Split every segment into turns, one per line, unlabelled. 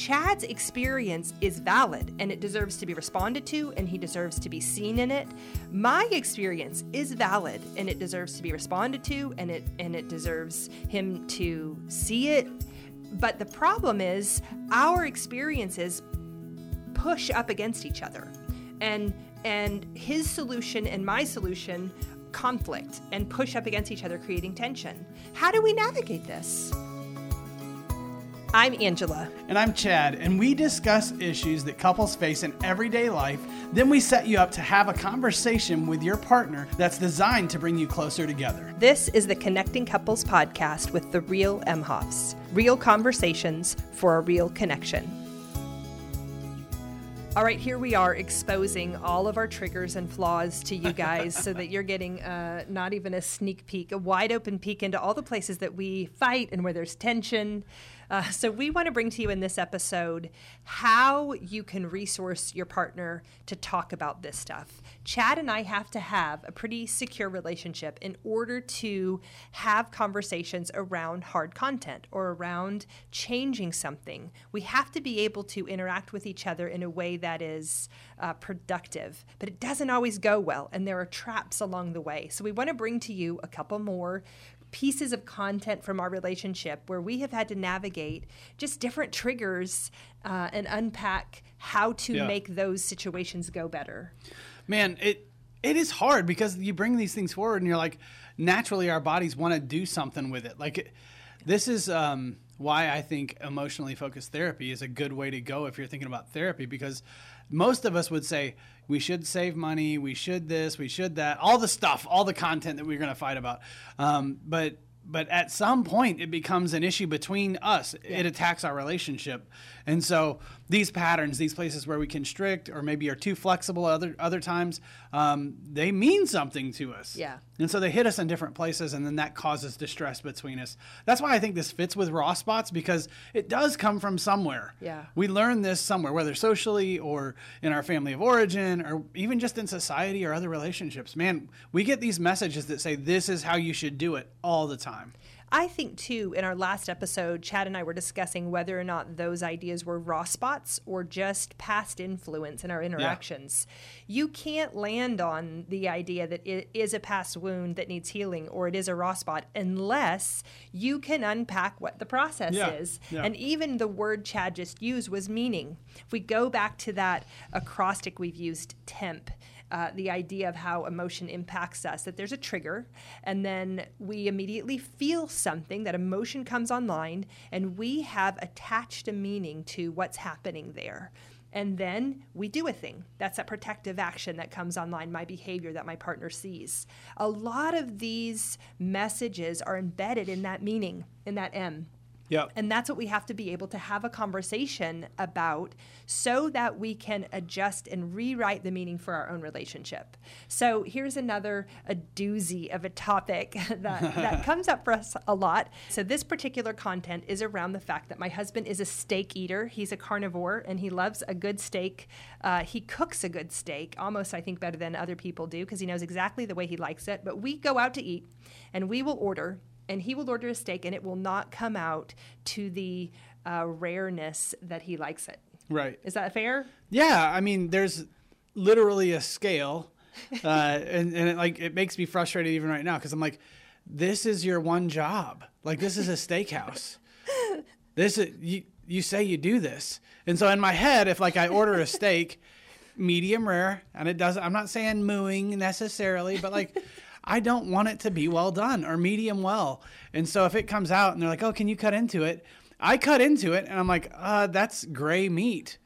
Chad's experience is valid and it deserves to be responded to and he deserves to be seen in it. My experience is valid and it deserves to be responded to and it and it deserves him to see it. But the problem is our experiences push up against each other. And and his solution and my solution conflict and push up against each other creating tension. How do we navigate this? I'm Angela.
And I'm Chad, and we discuss issues that couples face in everyday life. Then we set you up to have a conversation with your partner that's designed to bring you closer together.
This is the Connecting Couples podcast with the real Imhoffs. Real conversations for a real connection. All right, here we are exposing all of our triggers and flaws to you guys so that you're getting uh, not even a sneak peek, a wide open peek into all the places that we fight and where there's tension. Uh, so, we want to bring to you in this episode how you can resource your partner to talk about this stuff. Chad and I have to have a pretty secure relationship in order to have conversations around hard content or around changing something. We have to be able to interact with each other in a way that is uh, productive, but it doesn't always go well, and there are traps along the way. So, we want to bring to you a couple more pieces of content from our relationship where we have had to navigate just different triggers uh, and unpack how to yeah. make those situations go better.
Man, it it is hard because you bring these things forward and you're like, naturally, our bodies want to do something with it. Like, this is um, why I think emotionally focused therapy is a good way to go if you're thinking about therapy because most of us would say we should save money, we should this, we should that, all the stuff, all the content that we're going to fight about. Um, but but at some point it becomes an issue between us. Yeah. It attacks our relationship. And so these patterns, these places where we constrict or maybe are too flexible other other times, um, they mean something to us.
Yeah.
And so they hit us in different places, and then that causes distress between us. That's why I think this fits with raw spots because it does come from somewhere.
Yeah.
We learn this somewhere, whether socially or in our family of origin or even just in society or other relationships. Man, we get these messages that say this is how you should do it all the time.
I think, too, in our last episode, Chad and I were discussing whether or not those ideas were raw spots or just past influence in our interactions. Yeah. You can't land on the idea that it is a past wound that needs healing or it is a raw spot unless you can unpack what the process yeah. is. Yeah. And even the word Chad just used was meaning. If we go back to that acrostic we've used, temp, uh, the idea of how emotion impacts us that there's a trigger and then we immediately feel something that emotion comes online and we have attached a meaning to what's happening there and then we do a thing. That's a protective action that comes online, my behavior that my partner sees. A lot of these messages are embedded in that meaning, in that M.
Yep.
And that's what we have to be able to have a conversation about so that we can adjust and rewrite the meaning for our own relationship. So here's another a doozy of a topic that, that comes up for us a lot. So this particular content is around the fact that my husband is a steak eater. He's a carnivore and he loves a good steak. Uh, he cooks a good steak, almost I think better than other people do because he knows exactly the way he likes it. But we go out to eat and we will order and he will order a steak and it will not come out to the uh, rareness that he likes it.
Right.
Is that fair?
Yeah. I mean, there's literally a scale. Uh, and, and it, like, it makes me frustrated even right now because I'm like, this is your one job. Like, this is a steakhouse. this is, you, you say you do this. And so in my head, if like I order a steak, medium rare, and it doesn't, I'm not saying mooing necessarily, but like, I don't want it to be well done or medium well. And so if it comes out and they're like, "Oh, can you cut into it?" I cut into it and I'm like, "Uh, that's gray meat."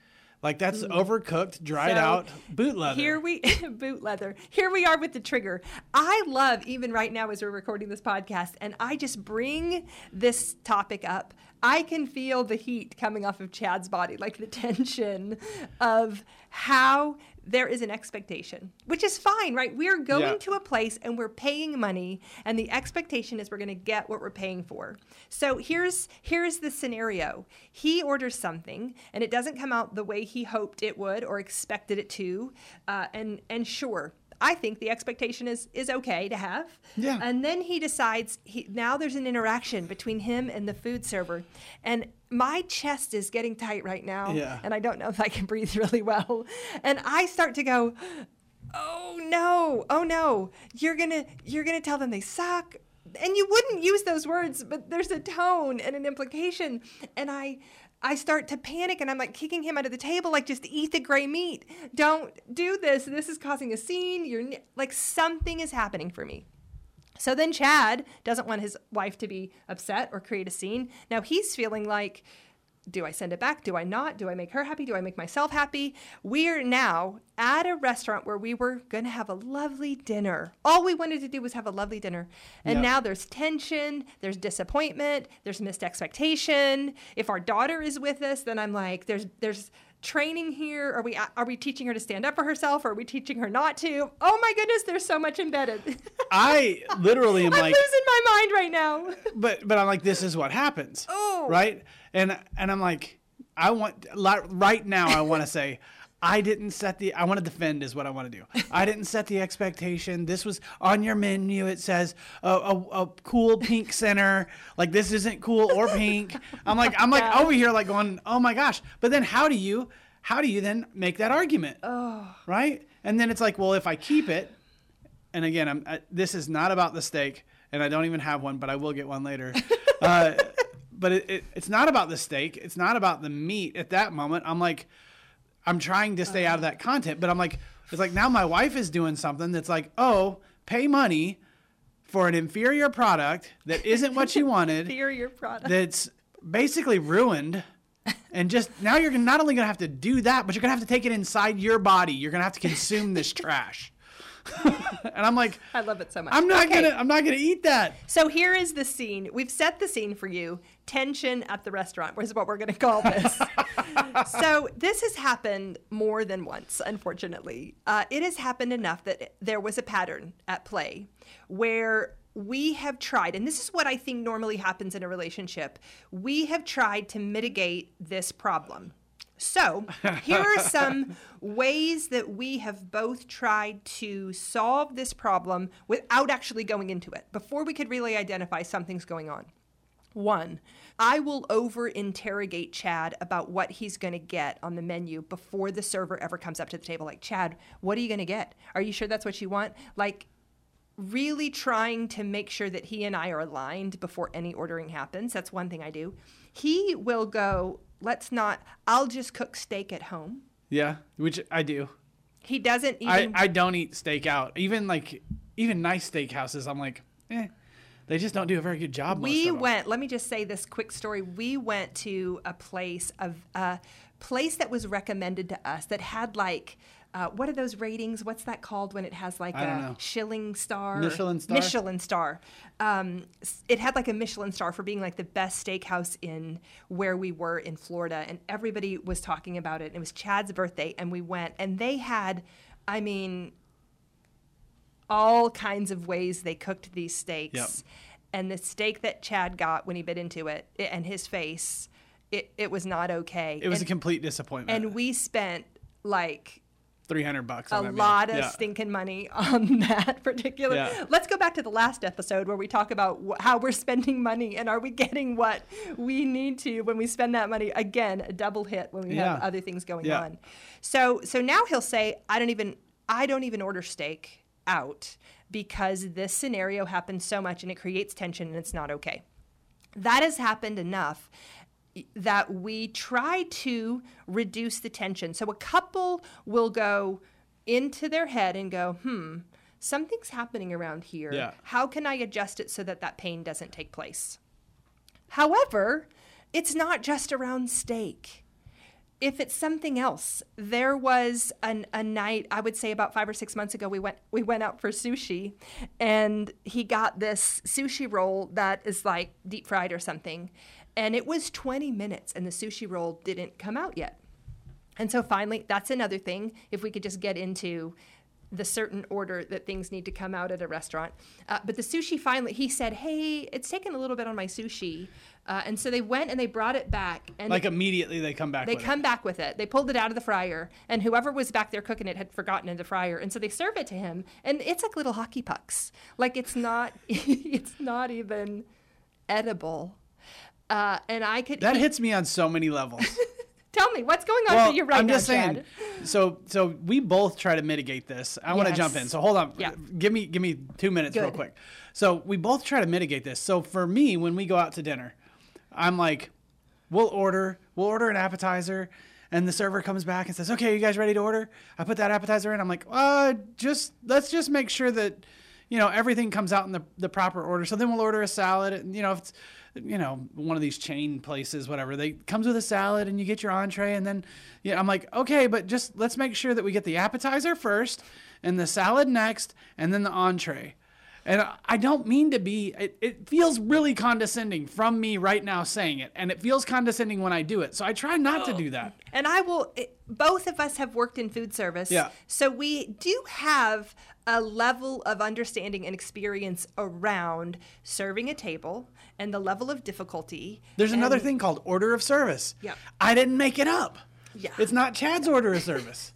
Like that's mm. overcooked, dried so out boot leather.
Here we boot leather. Here we are with the trigger. I love even right now as we're recording this podcast and I just bring this topic up. I can feel the heat coming off of Chad's body, like the tension of how there is an expectation, which is fine, right? We're going yeah. to a place and we're paying money, and the expectation is we're going to get what we're paying for. So here's here's the scenario: he orders something, and it doesn't come out the way he hoped it would or expected it to, uh, and and sure, I think the expectation is is okay to have.
Yeah.
And then he decides he now there's an interaction between him and the food server, and my chest is getting tight right now.
Yeah.
And I don't know if I can breathe really well, and I start to go. Oh no! Oh no! You're gonna you're gonna tell them they suck, and you wouldn't use those words, but there's a tone and an implication, and I I start to panic and I'm like kicking him under the table, like, just eat the gray meat. Don't do this. This is causing a scene. You're like, something is happening for me. So then Chad doesn't want his wife to be upset or create a scene. Now he's feeling like, do I send it back? Do I not? Do I make her happy? Do I make myself happy? We're now at a restaurant where we were going to have a lovely dinner. All we wanted to do was have a lovely dinner. And
Yep.
now there's tension, there's disappointment, there's missed expectation. If our daughter is with us, then I'm like, there's there's training here. Are we are we teaching her to stand up for herself? Or are we teaching her not to? Oh my goodness, there's so much embedded.
I literally am
I'm
like,
losing my mind right now.
but but I'm like, this is what happens.
Oh.
Right? And and I'm like, I want right now. I want to say. I didn't set the. I want to defend is what I want to do. I didn't set the expectation. This was on your menu. It says a, a, a cool pink center. Like this isn't cool or pink. I'm like I'm like over here like going, oh my gosh. But then how do you how do you then make that argument? Oh. Right? And then it's like, well, if I keep it, and again, I'm, I, this is not about the steak, and I don't even have one, but I will get one later. uh, but it, it, it's not about the steak. It's not about the meat. At that moment, I'm like, I'm trying to stay out of that content, but I'm like, it's like now my wife is doing something that's like, oh, pay money for an inferior product that isn't what you wanted,
Inferior product.
that's basically ruined. And just now you're not only going to have to do that, but you're going to have to take it inside your body. You're going to have to consume this trash. and I'm like,
I love it so much.
I'm not
Okay.
gonna I'm not gonna eat that.
So here is the scene. We've set the scene for you. Tension at the restaurant is what we're going to call this. so this has happened more than once, unfortunately. Uh, it has happened enough that there was a pattern at play where we have tried, and this is what I think normally happens in a relationship. We have tried to mitigate this problem. So, here are some ways that we have both tried to solve this problem without actually going into it before we could really identify something's going on. One, I will over interrogate Chad about what he's going to get on the menu before the server ever comes up to the table. Like, Chad, what are you going to get? Are you sure that's what you want? Like, really trying to make sure that he and I are aligned before any ordering happens. That's one thing I do. He will go, let's not, I'll just cook steak at home.
Yeah, which I do.
He doesn't
I,
even.
I don't eat steak out. Even like even nice steakhouses, I'm like, eh, they just don't do a very good job.
we went, let me just say this quick story. We went to a place of a place that was recommended to us that had like, uh, what are those ratings? What's that called when it has like
I
a
know.
Schilling star?
Michelin star?
Michelin star. Um, it had like a Michelin star for being like the best steakhouse in where we were in Florida, and everybody was talking about it. It was Chad's birthday, and we went, and they had, I mean, all kinds of ways they cooked these steaks.
Yep.
And the steak that Chad got when he bit into it, i- and his face, it, it was not okay.
It was a complete disappointment.
and we spent like
three hundred bucks.
a
that meal.
lot of
Yeah.
stinking money on that particular.
Yeah.
Let's go back to the last episode where we talk about wh- how we're spending money and are we getting what we need to when we spend that money. Again, a double hit when we have other things going
Yeah.
on. So so now he'll say, I don't even I don't even order steak out because this scenario happens so much and it creates tension and it's not okay. That has happened enough that we try to reduce the tension. So a couple will go into their head and go, hmm, something's happening around here.
Yeah.
How can I adjust it so that that pain doesn't take place? However, it's not just around steak. If it's something else, there was an, a night I would say about five or six months ago. We went we went out for sushi, and he got this sushi roll that is like deep fried or something, and it was 20 minutes, and the sushi roll didn't come out yet. And so finally, that's another thing. If we could just get into the certain order that things need to come out at a restaurant. Uh, but the sushi finally, he said, "Hey, it's taken a little bit on my sushi," uh, and so they went and they brought it back. And
Like immediately they come back.
they
with
come back with it. They pulled it out of the fryer, and whoever was back there cooking it had forgotten in the fryer, and so they serve it to him, and it's like little hockey pucks. Like it's not, it's not even edible. Uh, and I could.
That hits me on so many levels.
tell me what's going on
well,
for you right
I'm
now,
just saying.
Chad.
So, so we both try to mitigate this. I want to jump in. So hold on.
Yeah.
Give me, give me two minutes real quick. So we both try to mitigate this. So for me, when we go out to dinner, I'm like, we'll order, we'll order an appetizer. And the server comes back and says, "Okay, you guys ready to order?" I put that appetizer in. I'm like, "Uh, just let's just make sure that, you know, everything comes out in the, the proper order." So then we'll order a salad. And, you know, if it's, you know, one of these chain places, whatever, they comes with a salad and you get your entree, and then, yeah, I'm like, okay, but just let's make sure that we get the appetizer first, and the salad next, and then the entree. And I- I don't mean to be, it, it feels really condescending from me right now saying it. And it feels condescending when I do it. So I try not to oh. do that.
And I will, it, both of us have worked in food service.
Yeah.
So we do have a level of understanding and experience around serving a table and the level of difficulty.
There's another thing called order of service.
Yeah.
I didn't make it up.
Yeah.
It's not Chad's order of service.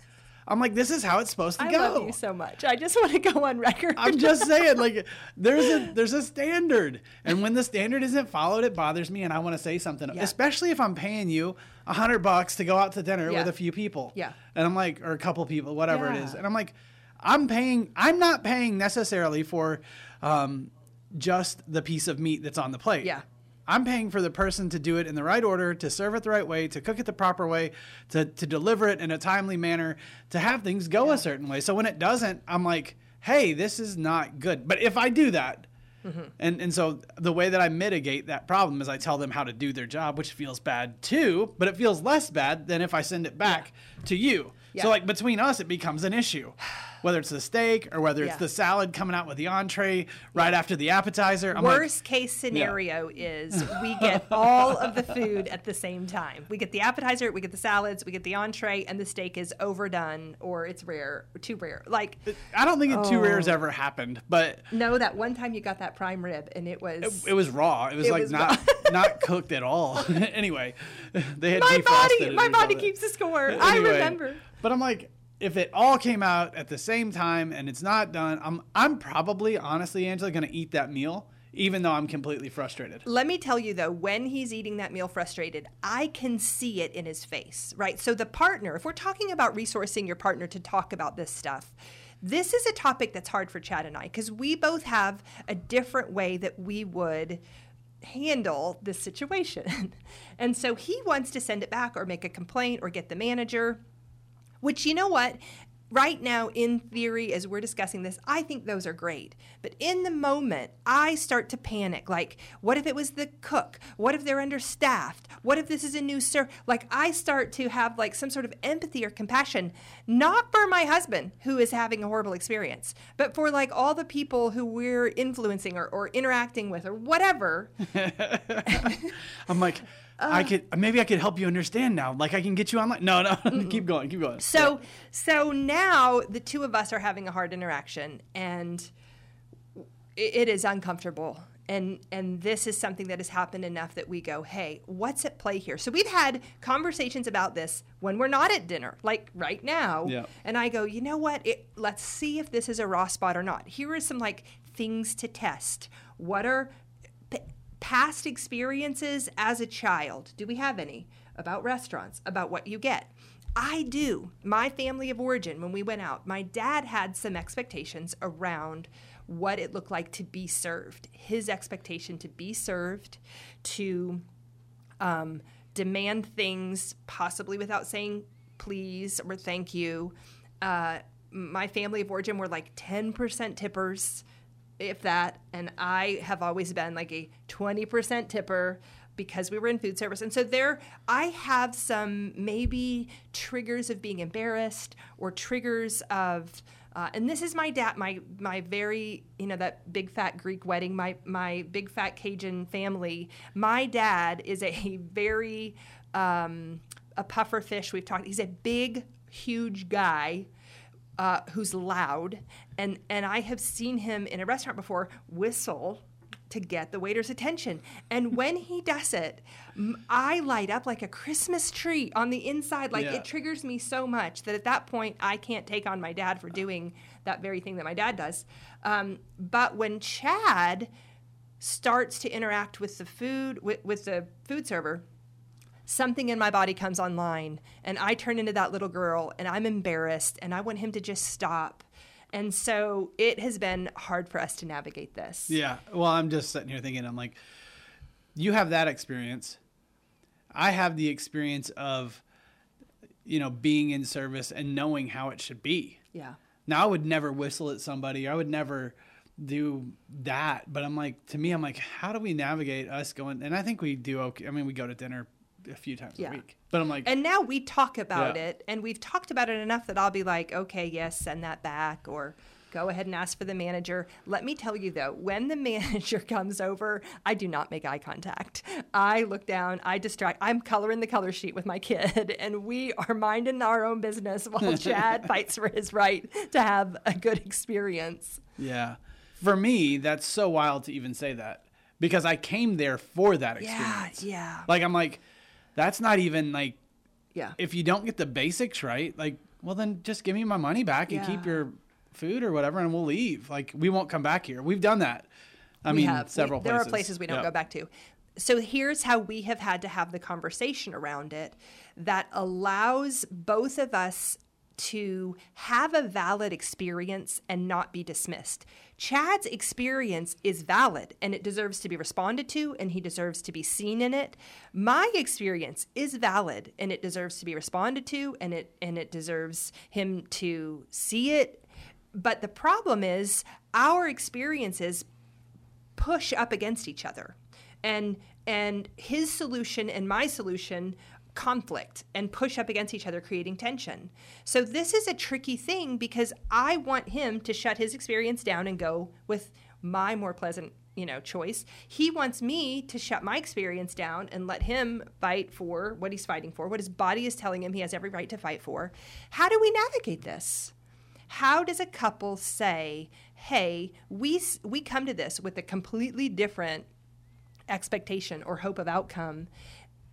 I'm like, this is how it's supposed to
I
go.
I love you so much. I just want to go on record.
I'm just saying, like, there's a there's a standard, and when the standard isn't followed, it bothers me, and I want to say something,
Yeah.
especially if I'm paying you a hundred bucks to go out to dinner
Yeah.
with a few people,
Yeah.
and I'm like, or a couple people, whatever it is, and I'm like, I'm paying, I'm not paying necessarily for um, just the piece of meat that's on the plate.
Yeah.
I'm paying for the person to do it in the right order, to serve it the right way, to cook it the proper way, to, to deliver it in a timely manner, to have things go a certain way. So when it doesn't, I'm like, hey, this is not good. But if I do that,
Mm-hmm.
and, and so the way that I mitigate that problem is I tell them how to do their job, which feels bad too, but it feels less bad than if I send it back to you.
Yeah.
So like between us, it becomes an issue, whether it's the steak or whether it's
Yeah.
the salad coming out with the entree right after the appetizer. I'm like,
Worst case scenario is we get all of the food at the same time. We get the appetizer, we get the salads, we get the entree, and the steak is overdone or it's rare, too rare. Like,
I don't think it too rare
Oh.
has ever happened, but
no, that one time you got that prime rib and it was.
it was raw. It was
It
like
was
not not cooked at all. anyway, they had
my body, my body keeps the score. I remember.
But I'm like, if it all came out at the same time and it's not done, I'm I'm probably honestly, Angela, gonna eat that meal, even though I'm completely frustrated.
Let me tell you though, when he's eating that meal frustrated, I can see it in his face, right? So the partner, if we're talking about resourcing your partner to talk about this stuff, this is a topic that's hard for Chad and I because we both have a different way that we would handle this situation. and so he wants to send it back or make a complaint or get the manager. Which, you know what? Right now, in theory, as we're discussing this, I think those are great. But in the moment, I start to panic. Like, what if it was the cook? What if they're understaffed? What if this is a new serve? Like, I start to have like some sort of empathy or compassion, not for my husband who is having a horrible experience, but for like all the people who we're influencing or, or interacting with or whatever.
I'm like, I could maybe I could help you understand now. Like I can get you online. No, no, keep going, keep going.
So so now the two of us are having a hard interaction and it, it is uncomfortable. And and this is something that has happened enough that we go, "Hey, what's at play here?" So we've had conversations about this when we're not at dinner, like right now.
Yeah.
And I go, "You know what? It, let's see if this is a raw spot or not. Here are some like things to test. What are past experiences as a child? Do we have any about restaurants, about what you get? I do. My family of origin, when we went out, my dad had some expectations around what it looked like to be served. His expectation to be served, to um, demand things, possibly without saying please or thank you. Uh, my family of origin were like 10% tippers, if that. And I have always been like a 20% tipper because we were in food service. And so there, I have some maybe triggers of being embarrassed or triggers of. Uh, and this is my dad, my my very you know that big fat Greek wedding, my my big fat Cajun family. My dad is a very um, a puffer fish. We've talked. He's a big, huge guy uh, who's loud, and and I have seen him in a restaurant before whistle to get the waiter's attention. And when he does it, I light up like a Christmas tree on the inside. Like
Yeah.
it triggers me so much that at that point I can't take on my dad for doing that very thing that my dad does. Um, but when Chad starts to interact with the food with, with the food server something in my body comes online and i turn into that little girl and i'm embarrassed and i want him to just stop and so it has been hard for us to navigate this
Yeah. Well, I'm just sitting here thinking, I'm like, you have that experience. I have the experience of, you know, being in service and knowing how it should be.
yeah
Now, I would never whistle at somebody. I would never do that. But I'm like, to me, I'm like, how do we navigate us going? And I think we do okay. I mean, we go to dinner a few times
Yeah.
a week. But I'm like,
and now we talk about
Yeah.
it and we've talked about it enough that i'll be like okay yes send that back or go ahead and ask for the manager let me tell you though when the manager comes over i do not make eye contact i look down i distract i'm coloring the color sheet with my kid and we are minding our own business while chad fights for his right to have a good experience
yeah. For me, that's so wild to even say that because I came there for that experience.
yeah
experience.
yeah
Like, I'm like, that's not even like
yeah
if you don't get the basics right, like, well, then just give me my money back and keep your food or whatever, and we'll leave. Like, we won't come back here. We've done that. I
we
mean,
have. We-
several
there
places.
are places we don't
Yeah.
go back to. So here's how we have had to have the conversation around it that allows both of us to have a valid experience and not be dismissed. Chad's experience is valid and it deserves to be responded to and he deserves to be seen in it. My experience is valid and it deserves to be responded to and it and it deserves him to see it. But the problem is our experiences push up against each other and and his solution and my solution conflict and push up against each other creating tension. So this is a tricky thing because i want him to shut his experience down and go with my more pleasant you know choice. He wants me to shut my experience down and let him fight for what he's fighting for what his body is telling him he has every right to fight for. How do we navigate this? How does a couple say hey we we come to this with a completely different expectation or hope of outcome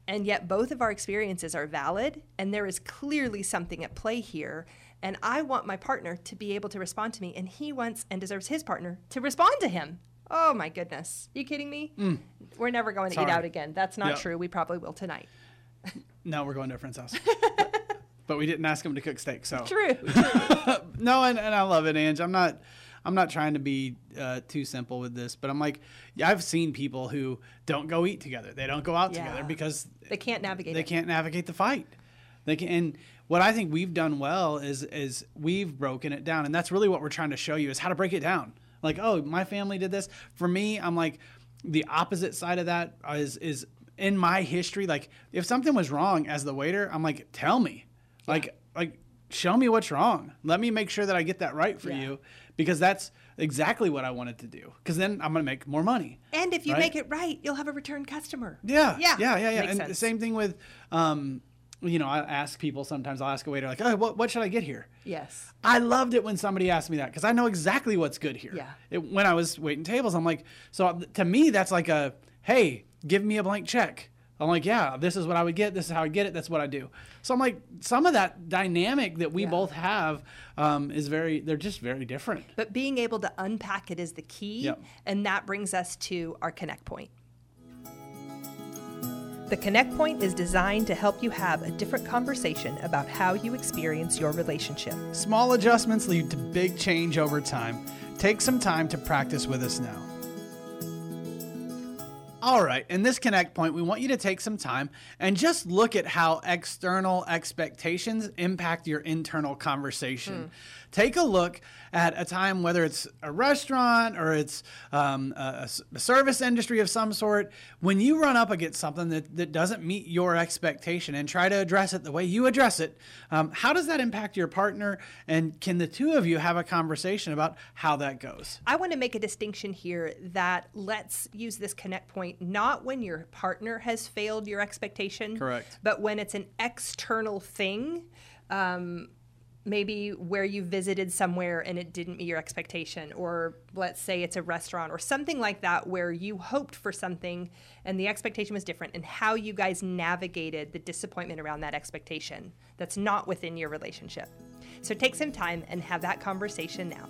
and yet both of our experiences are valid and there is clearly something at play here and i want my partner to be able to respond to me and he wants and deserves his partner to respond to him. Oh my goodness. You kidding me? Hmm. We're never going to eat out again. That's not
Yeah.
true. We probably will tonight.
No, we're going to a friend's house. but we didn't ask him to cook steak, so.
True.
No, and, and I love it, Ange. I'm not, I'm not trying to be uh, too simple with this, but I'm like, yeah, I've seen people who don't go eat together. They don't go out
Yeah.
together because
they can't navigate
they
it
can't navigate the fight. They can, and what I think we've done well is is we've broken it down, and that's really what we're trying to show you is how to break it down. Like, oh, my family did this. For me, I'm like, the opposite side of that is is in my history. Like, if something was wrong as the waiter, I'm like, tell me, like, like show me what's wrong. Let me make sure that I get that right for
Yeah.
you, because that's exactly what I wanted to do. Because then I'm gonna make more money.
and if you
Right?
make it right you'll have a return customer
Yeah,
yeah
yeah, yeah, yeah.
Makes
And
sense.
the same thing with, um, you know, I ask people sometimes. I'll ask a waiter like, "Oh, what, what should I get here?"
yes
I loved it when somebody asked me that because I know exactly what's good here.
Yeah.
It, when I was waiting tables, I'm like, so to me, that's like a, hey, give me a blank check. I'm like, yeah, this is what I would get. This is how I get it. That's what I do. So I'm like, some of that dynamic that we
Yeah.
both have um, is very, they're just very different.
But being able to unpack it is the key.
Yep.
And that brings us to our Connect Point. The Connect Point is designed to help you have a different conversation about how you experience your relationship.
Small adjustments lead to big change over time. Take some time to practice with us now. All right, in this connect point, we want you to take some time and just look at how external expectations impact your internal conversation. Hmm. Take a look at a time, whether it's a restaurant or it's um, a, a service industry of some sort, when you run up against something that, that doesn't meet your expectation and try to address it the way you address it, um, how does that impact your partner? And can the two of you have a conversation about how that goes?
I want to make a distinction here that let's use this connect point not when your partner has failed your expectation,
Correct.
but when it's an external thing. Um, maybe where you visited somewhere and it didn't meet your expectation, or let's say it's a restaurant or something like that where you hoped for something and the expectation was different, and how you guys navigated the disappointment around that expectation that's not within your relationship. So take some time and have that conversation now.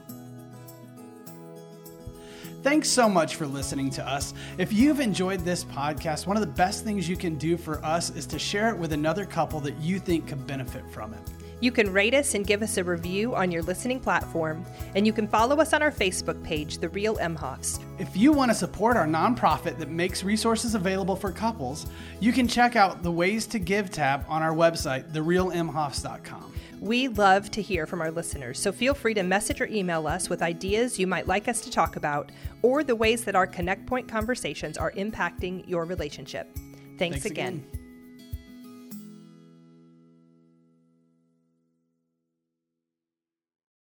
Thanks so much for listening to us. If you've enjoyed this podcast, one of the best things you can do for us is to share it with another couple that you think could benefit from it.
You can rate us and give us a review on your listening platform, and you can follow us on our Facebook page, The Real Imhoffs.
If you want to support our nonprofit that makes resources available for couples, you can check out the Ways to Give tab on our website, therealimhoffs.com.
We love to hear from our listeners, so feel free to message or email us with ideas you might like us to talk about or the ways that our Connect Point conversations are impacting your relationship. Thanks,
Thanks
again.
again.